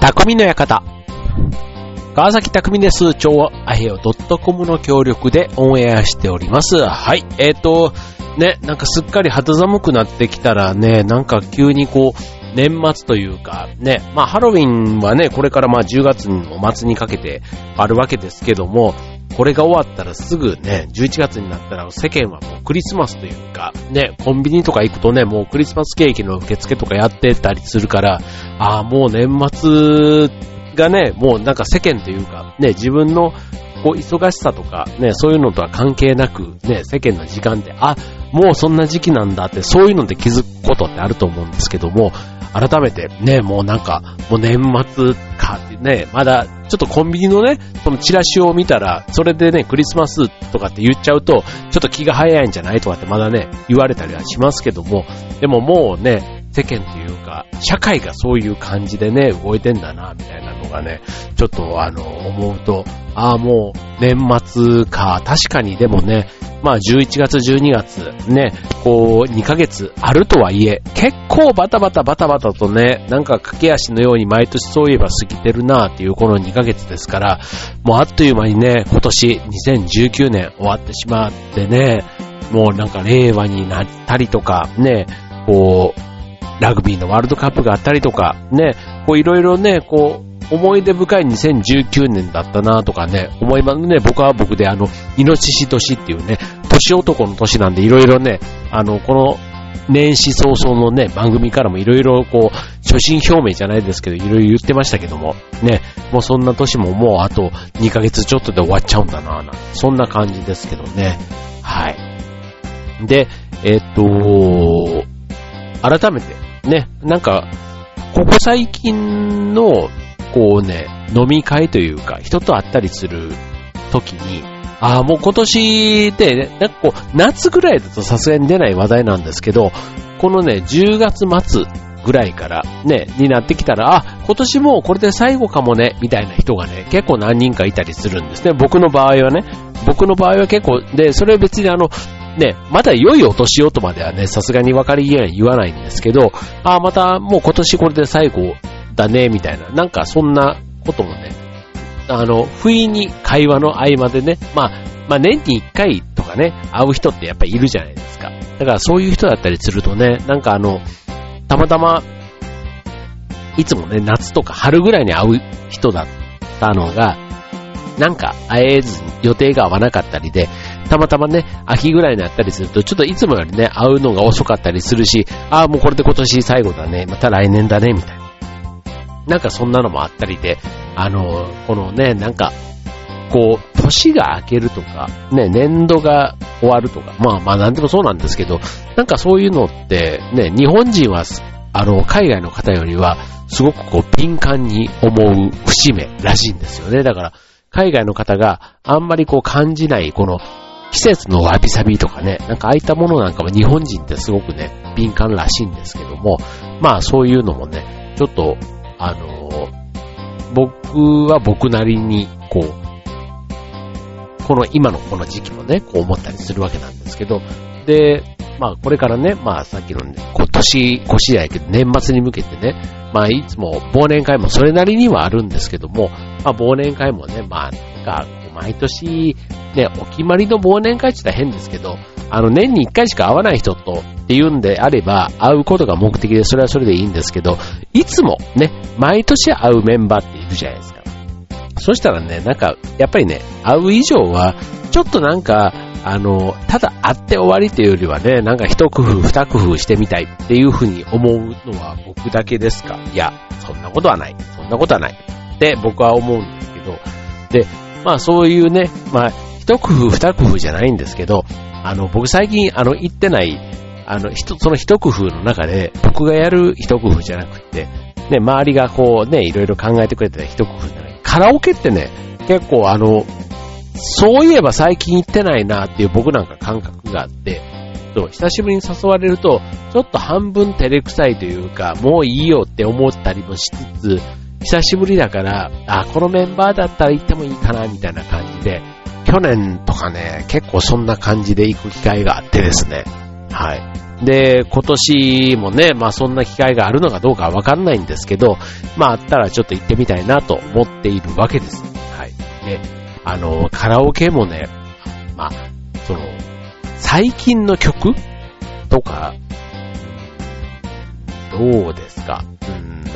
匠の館。川崎匠です。超アヘオ .com の協力でオンエアしております。はい。えっ、ー、と、ね、なんかすっかり肌寒くなってきたらね、なんか急にこう、年末というか、ね、まあハロウィンはね、これからまあ10月の末にかけてあるわけですけども、これが終わったらすぐね、11月になったら世間はもうクリスマスというか、ね、コンビニとか行くとね、もうクリスマスケーキの受付とかやってたりするから、ああ、もう年末がね、もうなんか世間というか、ね、自分のこう忙しさとか、ね、そういうのとは関係なく、ね、世間の時間で、あ、もうそんな時期なんだって、そういうので気づくことってあると思うんですけども、改めてね、もうなんか、もう年末かってね、まだちょっとコンビニのね、このチラシを見たら、それでね、クリスマスとかって言っちゃうと、ちょっと気が早いんじゃないとかってまだね、言われたりはしますけども、でももうね、世間っていうか、社会がそういう感じでね、動いてんだな、みたいなのがね、ちょっとあの、思うと、ああ、もう、年末か、確かにでもね、まあ11月12月ね、こう2ヶ月あるとはいえ、結構バタバタバタバタとね、なんか駆け足のように毎年そういえば過ぎてるなっていうこの2ヶ月ですから、もうあっという間にね、今年2019年終わってしまってね、もうなんか令和になったりとか、ね、こう、ラグビーのワールドカップがあったりとか、ね、こういろいろね、こう、思い出深い2019年だったなとかね、思いますね。僕は僕であの、イノシシ年っていうね、年男の年なんでいろいろね、あの、この年始早々のね、番組からもいろいろこう、初心表明じゃないですけど、いろいろ言ってましたけども、ね、もうそんな年ももうあと2ヶ月ちょっとで終わっちゃうんだなぁ、なそんな感じですけどね。はい。で、えっと、改めて、ね、なんか、ここ最近のこうね、飲み会というか、人と会ったりする時に、ああ、もう今年で、ね、なんかこう、夏ぐらいだとさすがに出ない話題なんですけど、このね、10月末ぐらいからね、になってきたら、あ、今年もこれで最後かもね、みたいな人がね、結構何人かいたりするんですね。僕の場合はね、僕の場合は結構、で、それは別にあの、ね、まだ良いお年をとまではね、さすがに分かり言え言わないんですけど、ああ、またもう今年これで最後だね、みたいな。なんかそんなこともね、あの、不意に会話の合間でね、まあ、まあ年に一回とかね、会う人ってやっぱいるじゃないですか。だからそういう人だったりするとね、なんかあの、たまたま、いつもね、夏とか春ぐらいに会う人だったのが、なんか会えず予定が合わなかったりで、たまたまね、秋ぐらいになったりすると、ちょっといつもよりね、会うのが遅かったりするし、ああ、もうこれで今年最後だね、また来年だね、みたいな。なんかそんなのもあったりで、あの、このね、なんか、こう、年が明けるとか、ね、年度が終わるとか、まあまあなんでもそうなんですけど、なんかそういうのって、ね、日本人は、あの、海外の方よりは、すごくこう、敏感に思う節目らしいんですよね。だから、海外の方があんまりこう感じない、この、季節のわびさびとかね、なんかああいったものなんかも日本人ってすごくね、敏感らしいんですけども、まあそういうのもね、ちょっとあの、僕は僕なりに、こう、この今のこの時期もね、こう思ったりするわけなんですけど、で、まあこれからね、まあさっきのね、今年、年やけど年末に向けてね、まあいつも忘年会もそれなりにはあるんですけども、まあ忘年会もね、まあなんか毎年、ね、お決まりの忘年会って言ったら変ですけど、あの、年に一回しか会わない人とっていうんであれば、会うことが目的で、それはそれでいいんですけど、いつもね、毎年会うメンバーっているじゃないですか。そしたらね、なんか、やっぱりね、会う以上は、ちょっとなんか、あの、ただ会って終わりというよりはね、なんか一工夫、二工夫してみたいっていうふうに思うのは僕だけですかいや、そんなことはない。そんなことはない。って僕は思うんですけど、で、まあそういうね、まあ一工夫二工夫じゃないんですけど、あの僕最近あの行ってない、あの一その一工夫の中で僕がやる一工夫じゃなくて、ね、周りがこうね、いろいろ考えてくれてた一工夫じゃない。カラオケってね、結構あの、そういえば最近行ってないなっていう僕なんか感覚があって、そう久しぶりに誘われると、ちょっと半分照れくさいというか、もういいよって思ったりもしつつ、久しぶりだから、あ、このメンバーだったら行ってもいいかな、みたいな感じで、去年とかね、結構そんな感じで行く機会があってですね。はい。で、今年もね、まあそんな機会があるのかどうかはわかんないんですけど、まああったらちょっと行ってみたいなと思っているわけです。はい。で、あの、カラオケもね、まあ、その、最近の曲とか、どうですか？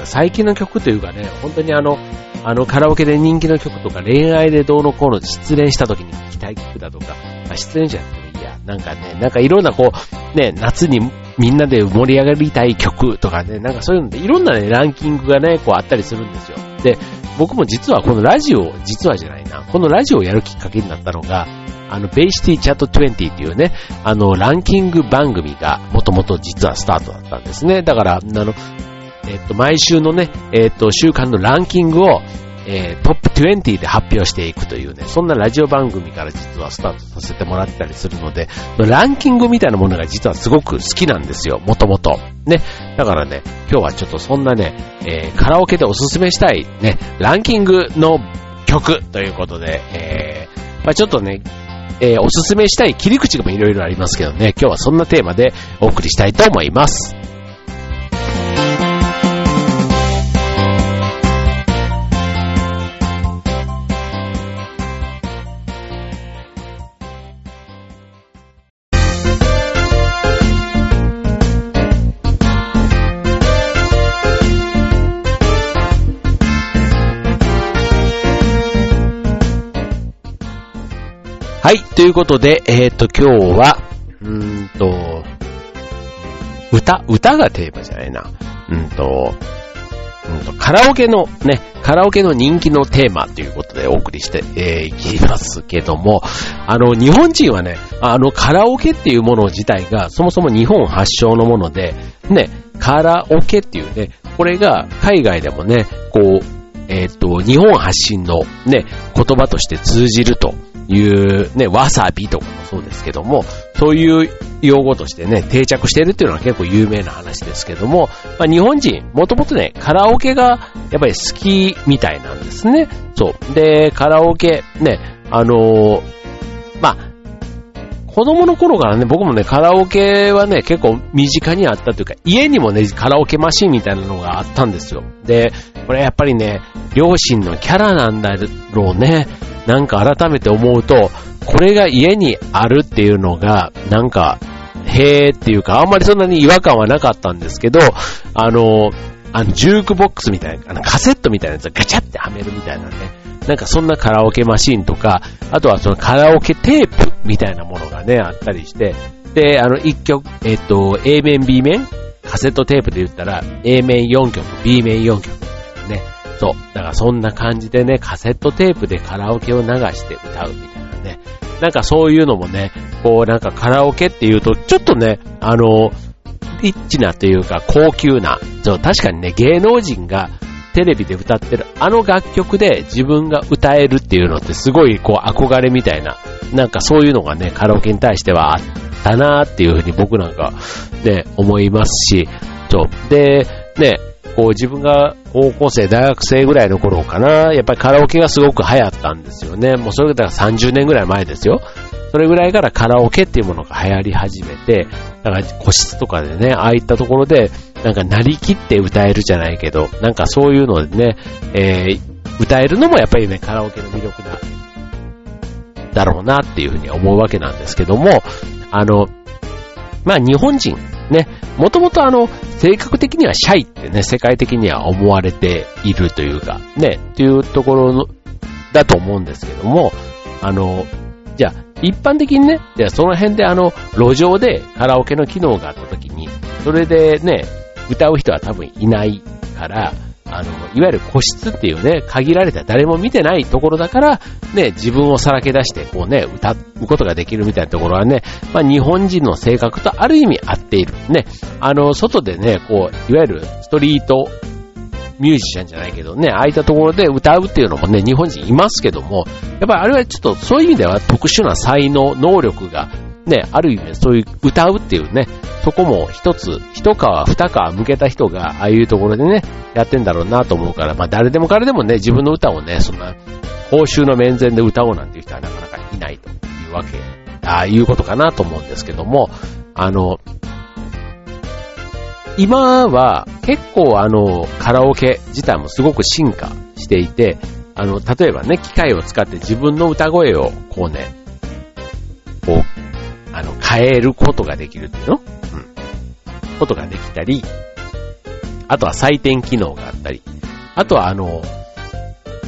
最近の曲というかね、本当にあの、あのカラオケで人気の曲とか恋愛でどうのこうの失恋した時に聴きたい曲だとか、あ、失恋じゃなくてもいいや。なんかね、なんかいろんなこう、ね、夏にみんなで盛り上がりたい曲とかね、なんかそういうので、いろんなね、ランキングがね、こうあったりするんですよ。で、僕も実はこのラジオ、実はじゃないな、このラジオをやるきっかけになったのが、あの、ベイシティチャート20っていうね、あの、ランキング番組がもともと実はスタートだったんですね。だから、あの、えっと、毎週のね、えっと、週間のランキングを、えー、トップ20で発表していくというね、そんなラジオ番組から実はスタートさせてもらったりするので、ランキングみたいなものが実はすごく好きなんですよ、もともと。ね。だからね、今日はちょっとそんなね、えー、カラオケでおすすめしたいね、ランキングの曲ということで、えー、まあちょっとね、えー、おすすめしたい切り口もいろいろありますけどね、今日はそんなテーマでお送りしたいと思います。はい、ということで、えっ、ー、と、今日は、うんと、歌、歌がテーマじゃないな。うんと、うんと、カラオケのね、カラオケの人気のテーマということでお送りしてえー、いきますけども、あの、日本人はね、あの、カラオケっていうもの自体がそもそも日本発祥のもので、ね、カラオケっていうね、これが海外でもね、こう、えっ、と、日本発信のね、言葉として通じるというね、わさびとかもそうですけども、そういう用語としてね、定着してるっていうのは結構有名な話ですけども、まあ、日本人、もともとね、カラオケがやっぱり好きみたいなんですね。そう。で、カラオケ、ね、あのー、まあ、子供の頃からね、僕もね、カラオケはね、結構身近にあったというか、家にもね、カラオケマシンみたいなのがあったんですよ。で、これやっぱりね、両親のキャラなんだろうね。なんか改めて思うと、これが家にあるっていうのが、なんか、へーっていうか、あんまりそんなに違和感はなかったんですけど、あの、あの、ジュークボックスみたいな、あの、カセットみたいなやつをガチャってはめるみたいなね。なんかそんなカラオケマシンとか、あとはそのカラオケテープみたいなものがね、あったりして、で、あの、一曲、えっと、A 面、B 面カセットテープで言ったら、A 面4曲、B 面4曲ね。そう。だからそんな感じでね、カセットテープでカラオケを流して歌うみたいなね。なんかそういうのもね、こうなんかカラオケっていうと、ちょっとね、あの、リッチなというか高級な、そう、確かにね、芸能人がテレビで歌ってるあの楽曲で自分が歌えるっていうのってすごいこう憧れみたいな、なんかそういうのがね、カラオケに対してはあったなーっていうふうに僕なんかね、思いますし、そう。で、ね、こう自分が高校生、大学生ぐらいの頃かな、やっぱりカラオケがすごく流行ったんですよね。もうそれだから30年ぐらい前ですよ。それぐらいからカラオケっていうものが流行り始めて、だから個室とかでね、ああいったところで、なんかなりきって歌えるじゃないけど、なんかそういうのでね、えー、歌えるのもやっぱりね、カラオケの魅力だ、だろうなっていうふうに思うわけなんですけども、あの、まあ日本人、ね、もともとあの、性格的にはシャイってね、世界的には思われているというか、ね、っていうところのだと思うんですけども、あの、じゃあ、一般的にね、じゃあその辺であの、路上でカラオケの機能があった時に、それでね、歌う人は多分いないから、あの、いわゆる個室っていうね、限られた誰も見てないところだから、ね、自分をさらけ出して、こうね、歌うことができるみたいなところはね、まあ日本人の性格とある意味合っている。ね、あの、外でね、こう、いわゆるストリートミュージシャンじゃないけどね、ああいったところで歌うっていうのもね、日本人いますけども、やっぱりあれはちょっとそういう意味では特殊な才能、能力がね、ある意味そういう歌うっていうね、そこも一つ、一皮二皮向けた人が、ああいうところでね、やってんだろうなと思うから、まあ誰でも彼でもね、自分の歌をね、そんな、公衆の面前で歌おうなんていう人はなかなかいないというわけ、ああいうことかなと思うんですけども、あの、今は結構あの、カラオケ自体もすごく進化していて、あの、例えばね、機械を使って自分の歌声をこうね、変えることができるっていうの？うん。ことができたり、あとは採点機能があったり、あとはあの、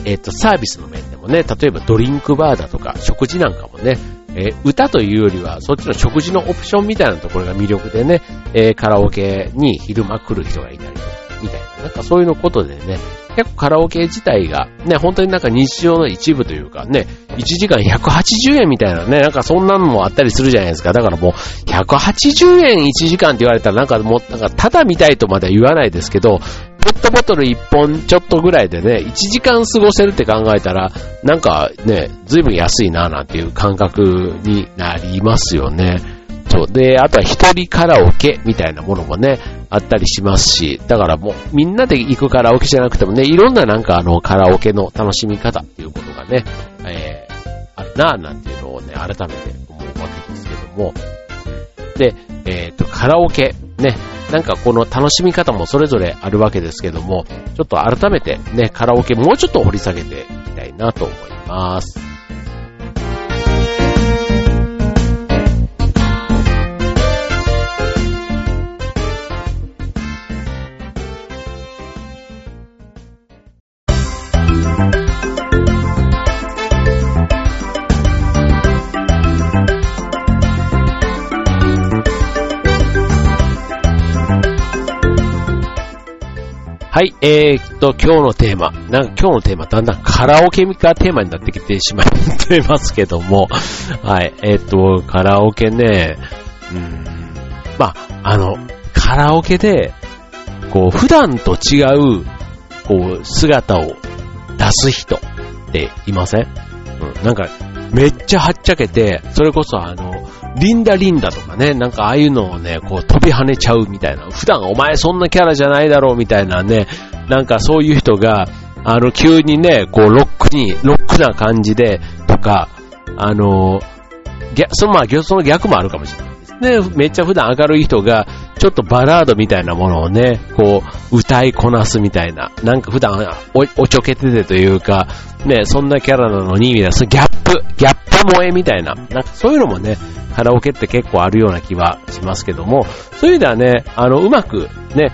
えっ、と、サービスの面でもね、例えばドリンクバーだとか、食事なんかもね、えー、歌というよりは、そっちの食事のオプションみたいなところが魅力でね、えー、カラオケに昼間来る人がいたりとか、みたいな、なんかそういうのことでね、結構カラオケ自体が、ね、本当になんか日常の一部というかね、1時間180円みたいなね、なんかそんなのもあったりするじゃないですか。だからもう、180円1時間って言われたらなんかもう、なんかただみたいとまでは言わないですけど、ペットボトル1本ちょっとぐらいでね、1時間過ごせるって考えたら、なんかね、ずいぶん安いななんていう感覚になりますよね。そう。で、あとは一人カラオケみたいなものもね、あったりしますし、だからもうみんなで行くカラオケじゃなくてもね、いろんななんかあのカラオケの楽しみ方っていうことがね、えー、あるなぁなんていうのをね、改めて思うわけですけども、で、えっ、ー、と、カラオケ、ね、なんかこの楽しみ方もそれぞれあるわけですけども、ちょっと改めてね、カラオケもうちょっと掘り下げていきたいなと思います。はい、えー、っと、今日のテーマ。なんか今日のテーマ、だんだんカラオケがテーマになってきてしまってますけども、はい、えー、っと、カラオケね、うん、まあ、あの、カラオケで、こう、普段と違う、こう、姿を出す人っていません？うん、なんか、めっちゃはっちゃけて、それこそあの、リンダリンダとかね、なんかああいうのをね、こう飛び跳ねちゃうみたいな。普段お前そんなキャラじゃないだろうみたいなね、なんかそういう人が、あの、急にね、こうロックに、ロックな感じで、とか、あの、そのまあ、その逆もあるかもしれないで。めっちゃ普段明るい人が、ちょっとバラードみたいなものをね、こう、歌いこなすみたいな。なんか普段お、おちょけててというか、ね、そんなキャラなのに、みたいな、そのギャップ、ギャップ萌えみたいな。なんかそういうのもね、カラオケって結構あるような気はしますけども、そういう意味ではね、あの、うまくね、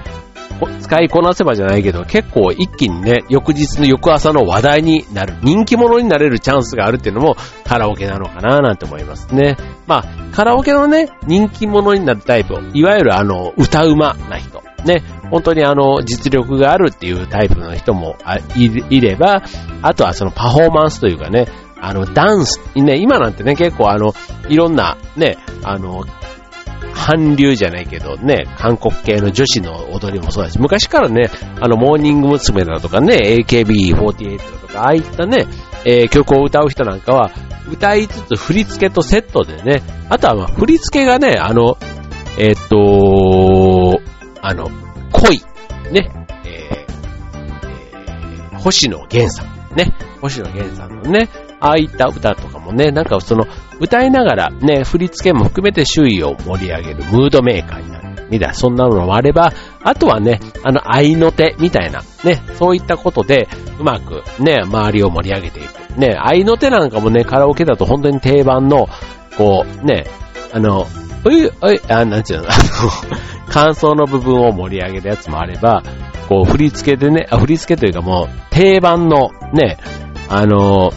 使いこなせばじゃないけど、結構一気にね、翌日の翌朝の話題になる、人気者になれるチャンスがあるっていうのもカラオケなのかななんて思いますね。まあ、カラオケのね、人気者になるタイプ、いわゆるあの、歌うまな人。ね、本当にあの、実力があるっていうタイプの人もいれば、あとはそのパフォーマンスというかね、あの、ダンス、ね、今なんてね、結構あの、いろんな、ね、あの、韓流じゃないけどね、韓国系の女子の踊りもそうだし、昔からね、あの、モーニング娘。だとかね、AKB48 だとか、ああいったね、えー、曲を歌う人なんかは、歌いつつ振り付けとセットでね、あとはまあ振り付けがね、あの、えー、っと、あの、恋、ね、えー、えー、星野源さん、ね、星野源さんのね、ああいった歌とかもね、なんかその、歌いながらね、振り付けも含めて周囲を盛り上げるムードメーカーになる。みたいな、そんなのもあれば、あとはね、あの、愛の手みたいな、ね、そういったことで、うまくね、周りを盛り上げていく。ね、愛の手なんかもね、カラオケだと本当に定番の、こう、ね、あの、ういう、うい、あ、なんちゅうの、あの、感想の部分を盛り上げるやつもあれば、こう、振り付けでね、あ、振り付けというかもう、定番の、ね、あの、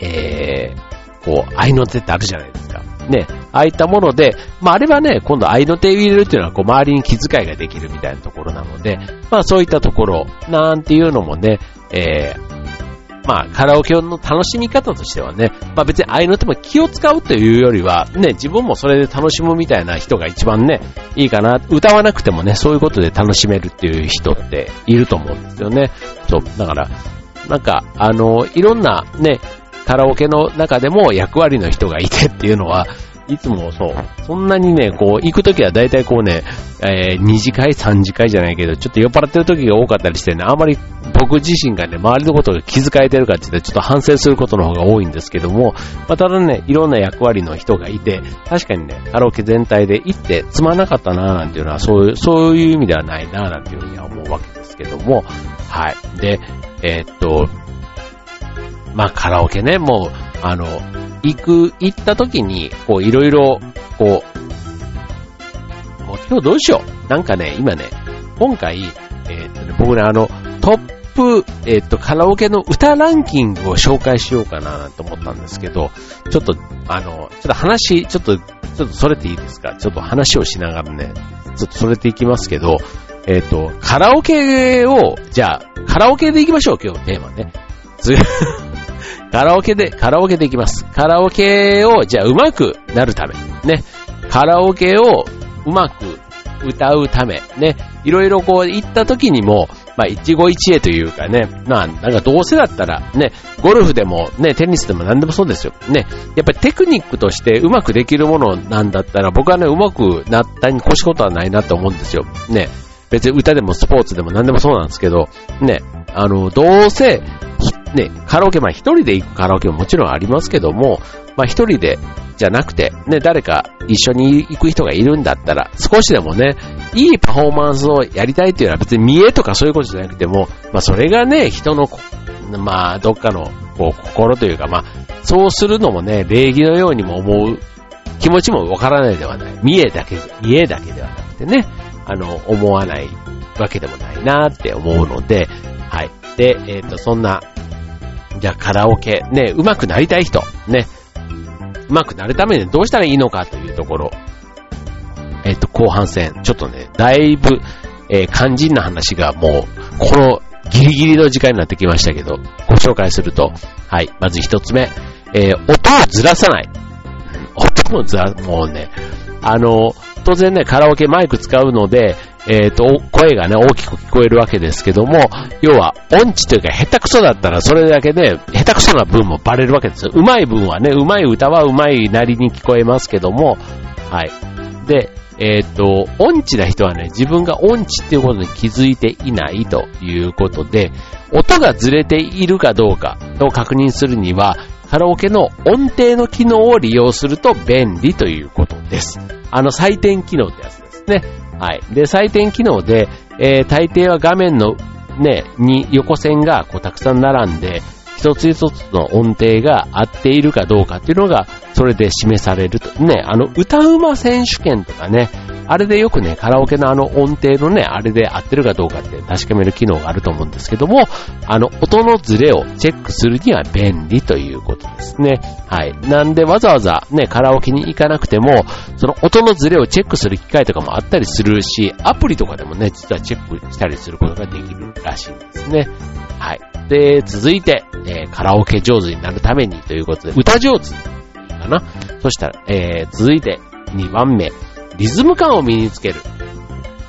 えー、こう、愛の手ってあるじゃないですか。ね、ああいったもので、まあ、あれはね、今度愛の手を入れるっていうのは、こう、周りに気遣いができるみたいなところなので、まあ、そういったところ、なんていうのもね、えー、まあ、カラオケの楽しみ方としてはね、まあ別に愛の手も気を使うというよりは、ね、自分もそれで楽しむみたいな人が一番ね、いいかな。歌わなくてもね、そういうことで楽しめるっていう人っていると思うんですよね。そう、だから、なんか、あの、いろんなね、カラオケの中でも役割の人がいてっていうのは、いつもそう、そんなにね、こう、行くときは大体こうね、えー、2次会、3次会じゃないけど、ちょっと酔っ払ってる時が多かったりしてね、あまり僕自身がね、周りのことが気遣えてるかって言ってちょっと反省することの方が多いんですけども、まあ、ただね、いろんな役割の人がいて、確かにね、カラオケ全体で行ってつまなかったなーなんていうのは、そういう、そういう意味ではないなーなんていうふうには思うわけですけども、はい。で、えー、っと、まあカラオケね、もう、あの、行く、行った時に、こういろいろ、こう、もう今日どうしよう。なんかね、今ね、今回、えー、っとね、僕ね、あの、トップ、え、っと、カラオケの歌ランキングを紹介しようかなと思ったんですけど、ちょっと、あの、ちょっと話、ちょっと、ちょっとそれていいですか？ちょっと話をしながらね、ちょっとそれていきますけど、えっ、と、カラオケを、じゃあ、カラオケで行きましょう、今日のテーマね。カラオケで、カラオケで行きます。カラオケを、じゃあ、うまくなるため。ね。カラオケをうまく歌うため。ね。いろいろこう、行った時にも、まあ、一期一会というかね、まあ、なんかどうせだったら、ね、ゴルフでも、ね、テニスでも何でもそうですよ。ね、やっぱりテクニックとしてうまくできるものなんだったら、僕はね、うまくなったに越しことはないなと思うんですよ。ね、別に歌でもスポーツでも何でもそうなんですけど、ね、あの、どうせ、ね、カラオケ、まあ一人で行くカラオケももちろんありますけども、まあ一人でじゃなくて、ね、誰か一緒に行く人がいるんだったら、少しでもね、いいパフォーマンスをやりたいっていうのは別に見栄とかそういうことじゃなくても、まあそれがね、人の、まあどっかのこう心というか、まあそうするのもね、礼儀のようにも思う気持ちもわからないではない。見栄だけ、見栄だけではなくてね、あの、思わないわけでもないなって思うので、はい。で、えっ、ー、と、そんな、じゃあカラオケ、ね、上手くなりたい人、ね、上手くなるためにどうしたらいいのかというところ、えっ、と、後半戦、ちょっとね、だいぶ、えー、肝心な話がもう、このギリギリの時間になってきましたけど、ご紹介すると、はい、まず一つ目、えー、音をずらさない。音もずら、もうね、あの、当然ね、カラオケマイク使うので、えっ、ー、と、声がね、大きく聞こえるわけですけども、要は、音痴というか、下手くそだったら、それだけで、下手くそな分もバレるわけですよ。上手い分はね、上手い歌は上手いなりに聞こえますけども、はい。で、えっ、ー、と、音痴な人はね、自分が音痴っていうことに気づいていないということで、音がずれているかどうかを確認するには、カラオケの音程の機能を利用すると便利ということです。あの採点機能ってやつですね。はい。で、採点機能で、えー、大抵は画面のね、に横線がこうたくさん並んで、一つ一つの音程が合っているかどうかっていうのが、それで示されると。ね、あの、歌うま選手権とかね、あれでよくね、カラオケのあの音程のね、あれで合ってるかどうかって確かめる機能があると思うんですけども、あの、音のズレをチェックするには便利ということですね。はい。なんでわざわざね、カラオケに行かなくても、その音のズレをチェックする機会とかもあったりするし、アプリとかでもね、実はチェックしたりすることができるらしいんですね。はい。で、続いて、えー、カラオケ上手になるためにということで、歌上手かな？そしたら、えー、続いて2番目。リズム感を身につける。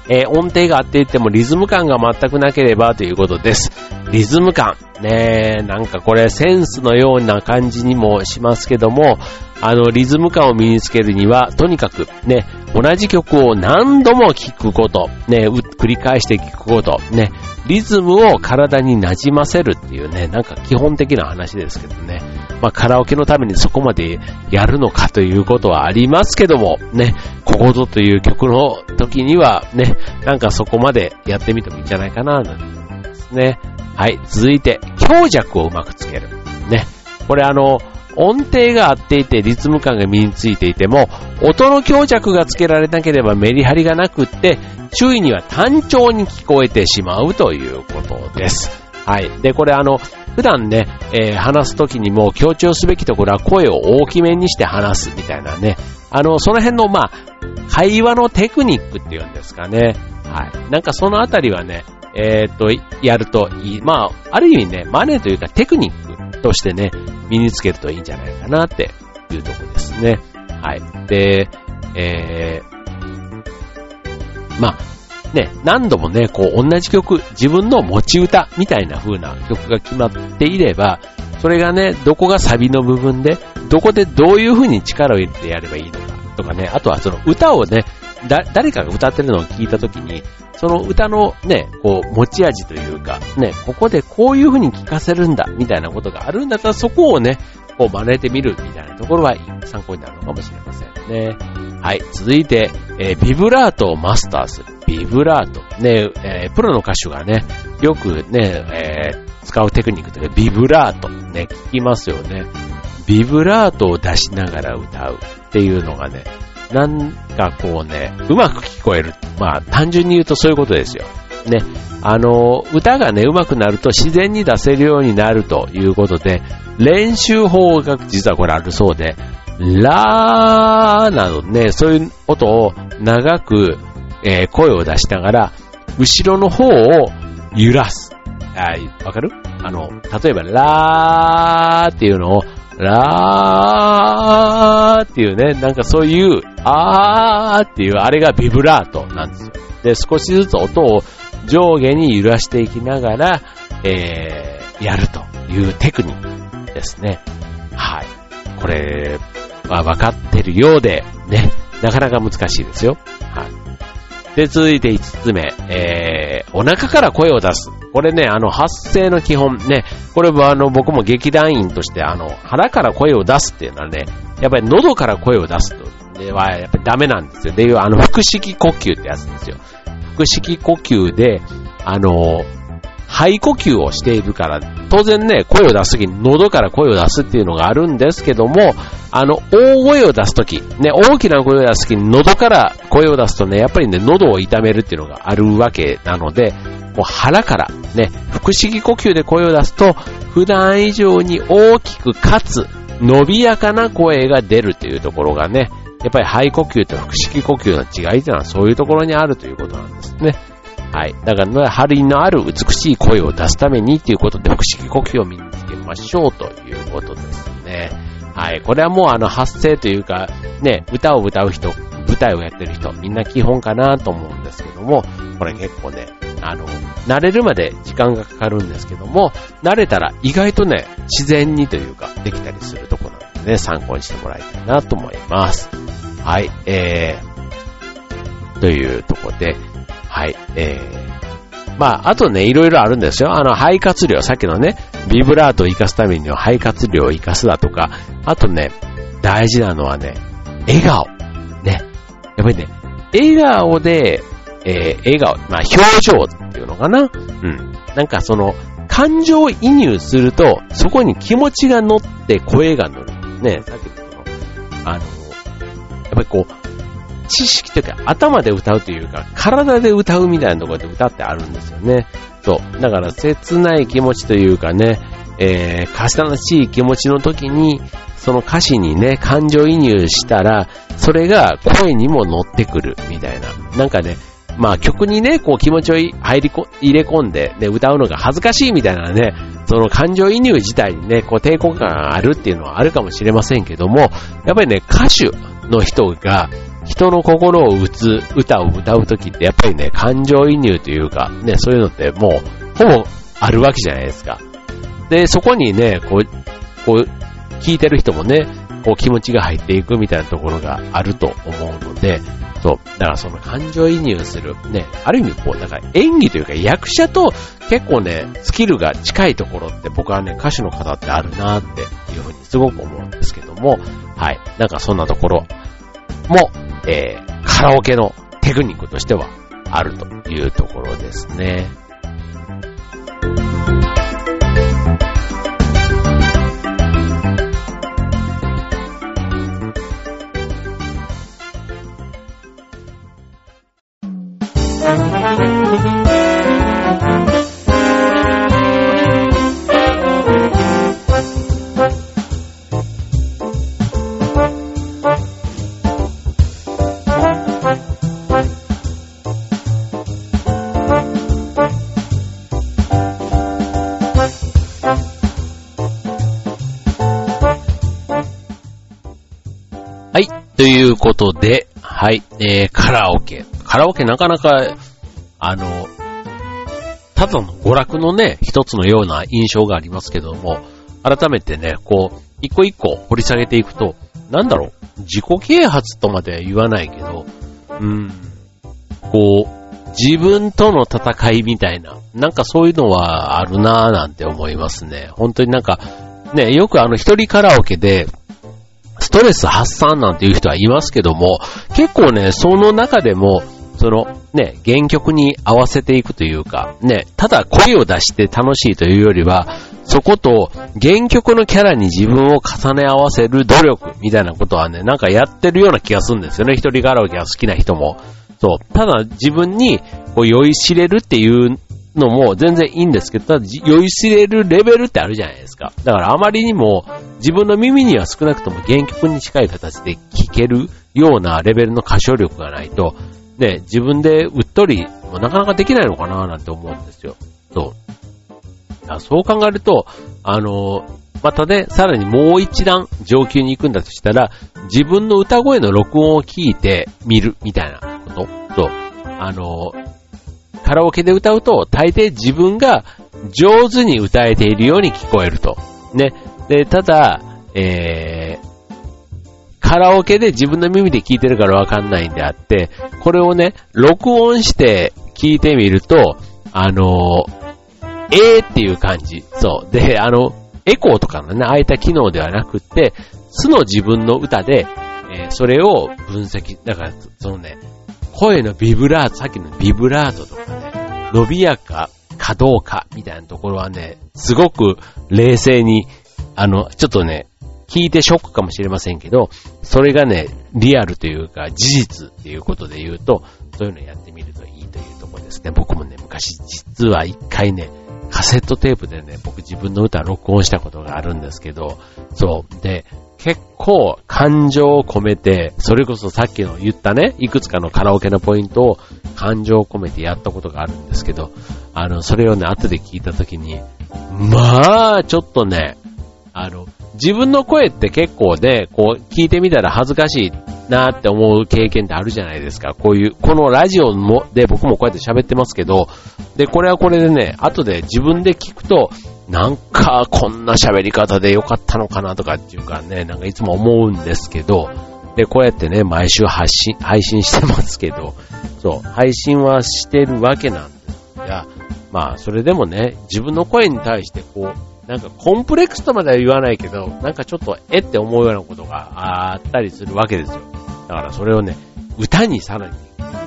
えー、音程が合っていてもリズム感が全くなければということです。リズム感。ねなんかこれセンスのような感じにもしますけども、あの、リズム感を身につけるには、とにかくね、同じ曲を何度も聴くこと、ね、繰り返して聴くこと、ね、リズムを体に馴染ませるっていうね、なんか基本的な話ですけどね。まあカラオケのためにそこまでやるのかということはありますけども、ね、ここぞという曲の時にはね、なんかそこまでやってみてもいいんじゃないかな、なんて思いますね。はい、続いて、強弱をうまくつける。ね。これあの、音程が合っていてリズム感が身についていても、音の強弱がつけられなければメリハリがなくって、周囲には単調に聞こえてしまうということです。はい。で、これあの、普段ね、えー、話すときにも強調すべきところは声を大きめにして話すみたいなね。あの、その辺の、まあ、会話のテクニックっていうんですかね。はい。なんかそのあたりはね、えー、っと、やるといい。まあ、ある意味ね、マネーというかテクニックとしてね、身につけるといいんじゃないかなっていうとこですね。はい。で、えー、まあ、ね、何度もね、こう同じ曲、自分の持ち歌みたいな風な曲が決まっていれば、それがね、どこがサビの部分で、どこでどういう風に力を入れてやればいいのかとかね、あとはその歌をね、だ、誰かが歌ってるのを聞いたときに、その歌のね、こう、持ち味というか、ね、ここでこういう風に聞かせるんだ、みたいなことがあるんだったら、そこをね、こう真似てみるみたいなところは参考になるのかもしれませんね。はい。続いて、えー、ビブラートをマスターする。ビブラート。ね、えー、プロの歌手がね、よくね、えー、使うテクニックというか、ビブラート。ね、聞きますよね。ビブラートを出しながら歌うっていうのがね、なんかこうね、うまく聞こえるっ。まあ、単純に言うとそういうことですよ。ね。あの、歌がね、上手くなると自然に出せるようになるということで、練習法が実はこれあるそうで、ラーなどね、そういう音を長く、えー、声を出しながら、後ろの方を揺らす。はい、わかる？あの、例えば、ラーっていうのを、ラーっていうね、なんかそういう、あーっていう、あれがビブラートなんですよ。で、少しずつ音を上下に揺らしていきながら、えー、やるというテクニックですね。はい。これは分かってるようで、ね、なかなか難しいですよ。はい。で、続いて5つ目、えー、お腹から声を出す。これね、あの、発声の基本ね、これはあの、僕も劇団員として、あの、腹から声を出すっていうのはね、やっぱり喉から声を出すと、では、やっぱりダメなんですよ。で、あの、腹式呼吸ってやつですよ。腹式呼吸で、あの、肺呼吸をしているから、当然ね、声を出すときに喉から声を出すっていうのがあるんですけども、あの、大声を出すとき、ね、大きな声を出すときに喉から声を出すとね、やっぱりね、喉を痛めるっていうのがあるわけなので、もう腹から、ね、腹式呼吸で声を出すと、普段以上に大きくかつ、伸びやかな声が出るというところがね、やっぱり肺呼吸と腹式呼吸の違いというのはそういうところにあるということなんですね。はい。だから、張りのある美しい声を出すためにということで、腹式呼吸を身につけましょうということですね。はい。これはもうあの発声というか、ね、歌を歌う人、舞台をやってる人、みんな基本かなと思うんですけども、これ結構ね、あの、慣れるまで時間がかかるんですけども、慣れたら意外とね、自然にというか、できたりするところなのでね、参考にしてもらいたいなと思います。はい、えー、というとこで、はい、えー、まあ、あとね、いろいろあるんですよ。あの、肺活量、さっきのね、ビブラートを活かすためには肺活量を活かすだとか、あとね、大事なのはね、笑顔。ね。やっぱりね、笑顔で、えー、笑顔、まあ、表情っていうのかな。うん。なんかその、感情移入すると、そこに気持ちが乗って声が乗る。ね、さっきの、あの、やっぱりこう、知識というか頭で歌うというか、体で歌うみたいなところで歌ってあるんですよね。そう。だから切ない気持ちというかね、えー、悲しい気持ちの時に、その歌詞にね、感情移入したら、それが声にも乗ってくるみたいな。なんかね、まあ曲にね、こう気持ちを入りこ、入れ込んで、ね、歌うのが恥ずかしいみたいなね、その感情移入自体にね、こう抵抗感があるっていうのはあるかもしれませんけども、やっぱりね、歌手の人が、人の心を打つ歌を歌うときってやっぱりね、感情移入というか、ね、そういうのってもう、ほぼあるわけじゃないですか。で、そこにね、こう、こう、聞いてる人もね、こう気持ちが入っていくみたいなところがあると思うので、そう。だからその感情移入する、ね、ある意味こう、だから演技というか役者と結構ね、スキルが近いところって僕はね、歌手の方ってあるなっていうふうにすごく思うんですけども、はい。なんかそんなところも、えー、カラオケのテクニックとしてはあるというところですね。ということで、はい、えー、カラオケ。カラオケなかなか、あの、ただの娯楽のね、一つのような印象がありますけども、改めてね、こう、一個一個掘り下げていくと、なんだろう、自己啓発とまでは言わないけど、うん、こう、自分との戦いみたいな、なんかそういうのはあるなぁなんて思いますね。本当になんか、ね、よくあの一人カラオケで、ストレス発散なんていう人はいますけども、結構ね、その中でも、その、ね、原曲に合わせていくというか、ね、ただ声を出して楽しいというよりは、そこと原曲のキャラに自分を重ね合わせる努力みたいなことはね、なんかやってるような気がするんですよね。一人カラオケが好きな人も。そう。ただ自分にこう酔いしれるっていうのも全然いいんですけど、ただ酔いしれるレベルってあるじゃないですか。だからあまりにも自分の耳には少なくとも原曲に近い形で聴けるようなレベルの歌唱力がないと、ね、自分でうっとり、もなかなかできないのかななんて思うんですよ。そう。そう考えると、あの、またね、さらにもう一段上級に行くんだとしたら、自分の歌声の録音を聞いてみるみたいなことと、あの、カラオケで歌うと、大抵自分が上手に歌えているように聞こえると。ね。で、ただ、えー、カラオケで自分の耳で聞いてるからわかんないんであって、これをね、録音して聞いてみると、あのえーっていう感じ。そう。で、あの、エコーとかのね、ああいった機能ではなくって、素の自分の歌で、えー、それを分析、だから、そのね、声のビブラート、さっきのビブラートとかね、伸びやかかどうかみたいなところはね、すごく冷静に、あの、ちょっとね、聞いてショックかもしれませんけど、それがね、リアルというか事実っていうことで言うと、そういうのやってみるといいというところですね。僕もね、昔実は一回ね、カセットテープでね、僕自分の歌録音したことがあるんですけど、そう。で、結構感情を込めて、それこそさっきの言ったね、いくつかのカラオケのポイントを感情を込めてやったことがあるんですけど、あの、それをね、後で聞いたときに、まあ、ちょっとね、あの、自分の声って結構ね、こう聞いてみたら恥ずかしいなーって思う経験ってあるじゃないですか。こういう、このラジオも、で僕もこうやって喋ってますけど、で、これはこれでね、後で自分で聞くと、なんかこんな喋り方でよかったのかなとかっていうかね、なんかいつも思うんですけど、で、こうやってね、毎週発信、配信してますけど、そう、配信はしてるわけなんですが、まあ、それでもね、自分の声に対してこう、なんかコンプレックスとまでは言わないけど、なんかちょっとえって思うようなことがあったりするわけですよ。だからそれをね、歌にさらに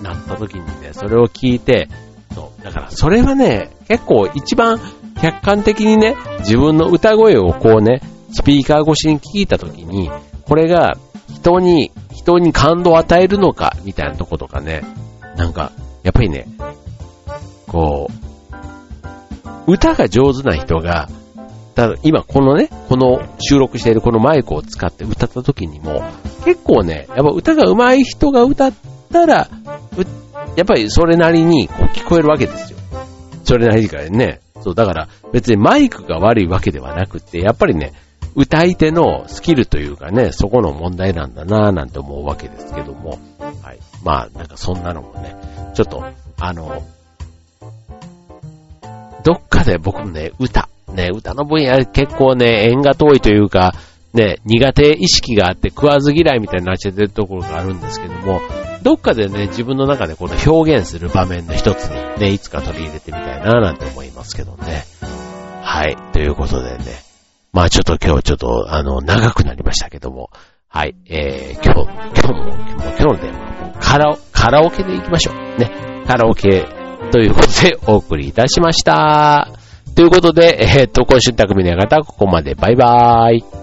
なった時にね、それを聞いて、そう。だからそれはね、結構一番客観的にね、自分の歌声をこうね、スピーカー越しに聞いた時に、これが人に、人に感動を与えるのか、みたいなとことかね、なんか、やっぱりね、こう、歌が上手な人が、だ今このね、この収録しているこのマイクを使って歌った時にも、結構ね、やっぱ歌が上手い人が歌ったら、やっぱりそれなりにこう聞こえるわけですよ。それなりにかね。そう、だから別にマイクが悪いわけではなくて、やっぱりね、歌い手のスキルというかね、そこの問題なんだなぁなんて思うわけですけども、はい。まあ、なんかそんなのもね、ちょっと、あの、どっかで僕もね、歌、ね、歌の分野結構ね、縁が遠いというか、ね、苦手意識があって食わず嫌いみたいになっちゃってるところがあるんですけども、どっかでね、自分の中でこの表現する場面の一つにね、いつか取り入れてみたいななんて思いますけどね。はい。ということでね。まあちょっと今日ちょっとあの、長くなりましたけども。はい。えー、今日、今日も、今日も今日のテーマはカラオ、カラオケで行きましょう。ね。カラオケということでお送りいたしました。ということで、えー、っと、今週匠の館ここまで。バイバーイ。